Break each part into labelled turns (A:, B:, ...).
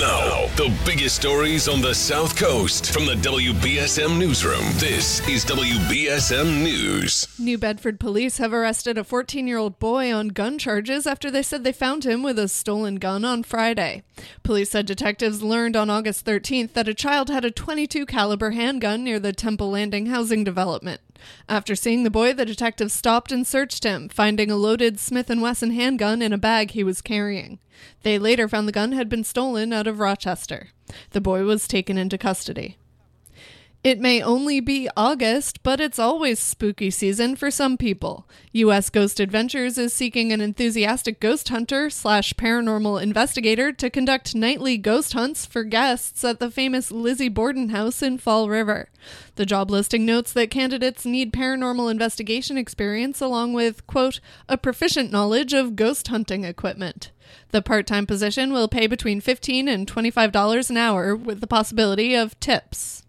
A: Now, the biggest stories on the South Coast from the WBSM Newsroom. This is WBSM News.
B: New Bedford police have arrested a 14 year old boy on gun charges after they said they found him with a stolen gun on Friday. Police said detectives learned on August 13th that a child had a 22 caliber handgun near the Temple Landing housing development. After seeing the boy, the detectives stopped and searched him, finding a loaded Smith & Wesson handgun in a bag he was carrying. They later found the gun had been stolen out of Rochester. The boy was taken into custody. It may only be August, but it's always spooky season for some people. U.S. Ghost Adventures is seeking an enthusiastic ghost hunter slash paranormal investigator to conduct nightly ghost hunts for guests at the famous Lizzie Borden House in Fall River. The job listing notes that candidates need paranormal investigation experience along with, quote, a proficient knowledge of ghost hunting equipment. The part time position will pay between 15 and $25 an hour with the possibility of tips.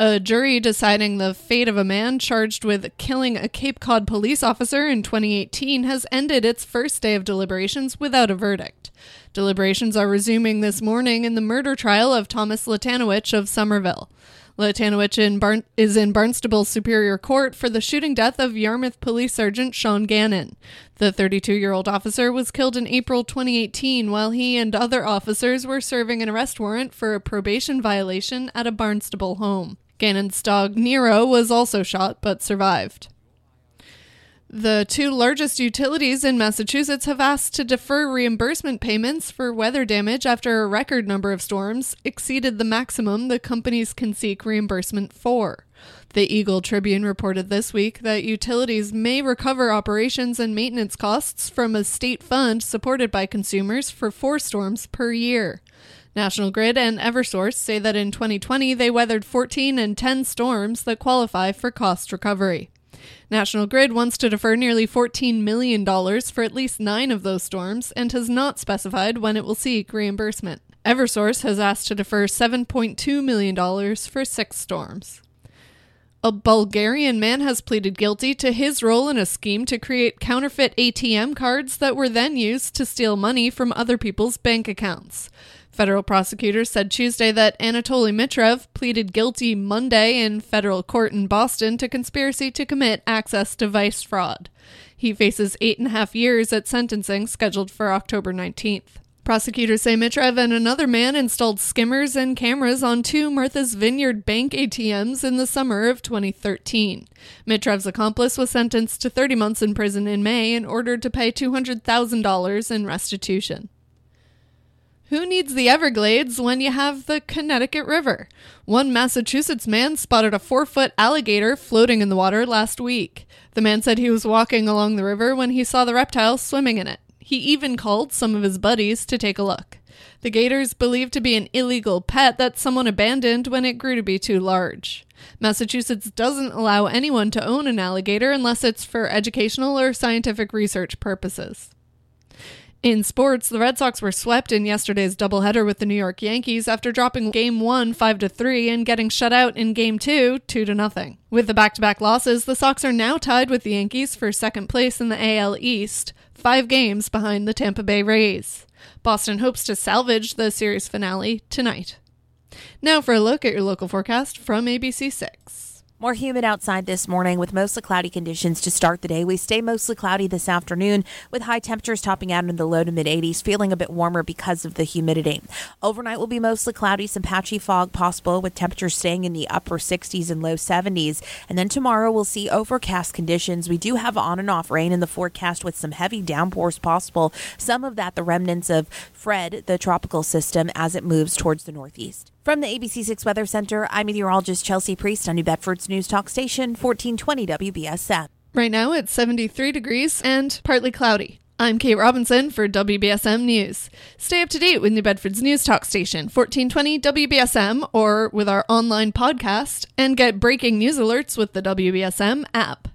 B: A jury deciding the fate of a man charged with killing a Cape Cod police officer in 2018 has ended its first day of deliberations without a verdict. Deliberations are resuming this morning in the murder trial of Thomas Latanowich of Somerville. Latanowich in is in Barnstable Superior Court for the shooting death of Yarmouth Police Sergeant Sean Gannon. The 32 year old officer was killed in April 2018 while he and other officers were serving an arrest warrant for a probation violation at a Barnstable home. Gannon's dog Nero was also shot but survived. The two largest utilities in Massachusetts have asked to defer reimbursement payments for weather damage after a record number of storms exceeded the maximum the companies can seek reimbursement for. The Eagle Tribune reported this week that utilities may recover operations and maintenance costs from a state fund supported by consumers for four storms per year. National Grid and Eversource say that in 2020 they weathered 14 and 10 storms that qualify for cost recovery. National Grid wants to defer nearly $14 million for at least nine of those storms and has not specified when it will seek reimbursement. Eversource has asked to defer $7.2 million for six storms. A Bulgarian man has pleaded guilty to his role in a scheme to create counterfeit ATM cards that were then used to steal money from other people's bank accounts. Federal prosecutors said Tuesday that Anatoly Mitrev pleaded guilty Monday in federal court in Boston to conspiracy to commit access device fraud. He faces eight and a half years at sentencing scheduled for October 19th. Prosecutors say Mitrev and another man installed skimmers and cameras on two Martha's Vineyard bank ATMs in the summer of 2013. Mitrev's accomplice was sentenced to 30 months in prison in May and ordered to pay $200,000 in restitution. Who needs the Everglades when you have the Connecticut River? One Massachusetts man spotted a four foot alligator floating in the water last week. The man said he was walking along the river when he saw the reptile swimming in it. He even called some of his buddies to take a look. The gator's believed to be an illegal pet that someone abandoned when it grew to be too large. Massachusetts doesn't allow anyone to own an alligator unless it's for educational or scientific research purposes. In sports, the Red Sox were swept in yesterday's doubleheader with the New York Yankees after dropping game 1 5 to 3 and getting shut out in game 2 2 to nothing. With the back-to-back losses, the Sox are now tied with the Yankees for second place in the AL East, 5 games behind the Tampa Bay Rays. Boston hopes to salvage the series finale tonight. Now for a look at your local forecast from ABC6.
C: More humid outside this morning with mostly cloudy conditions to start the day. We stay mostly cloudy this afternoon with high temperatures topping out in the low to mid 80s, feeling a bit warmer because of the humidity. Overnight will be mostly cloudy, some patchy fog possible with temperatures staying in the upper 60s and low 70s. And then tomorrow we'll see overcast conditions. We do have on and off rain in the forecast with some heavy downpours possible. Some of that the remnants of Fred, the tropical system, as it moves towards the northeast. From the ABC6 Weather Center, I'm meteorologist Chelsea Priest on New Bedford's News Talk Station, 1420 WBSM.
B: Right now it's 73 degrees and partly cloudy. I'm Kate Robinson for WBSM News. Stay up to date with New Bedford's News Talk Station, 1420 WBSM, or with our online podcast, and get breaking news alerts with the WBSM app.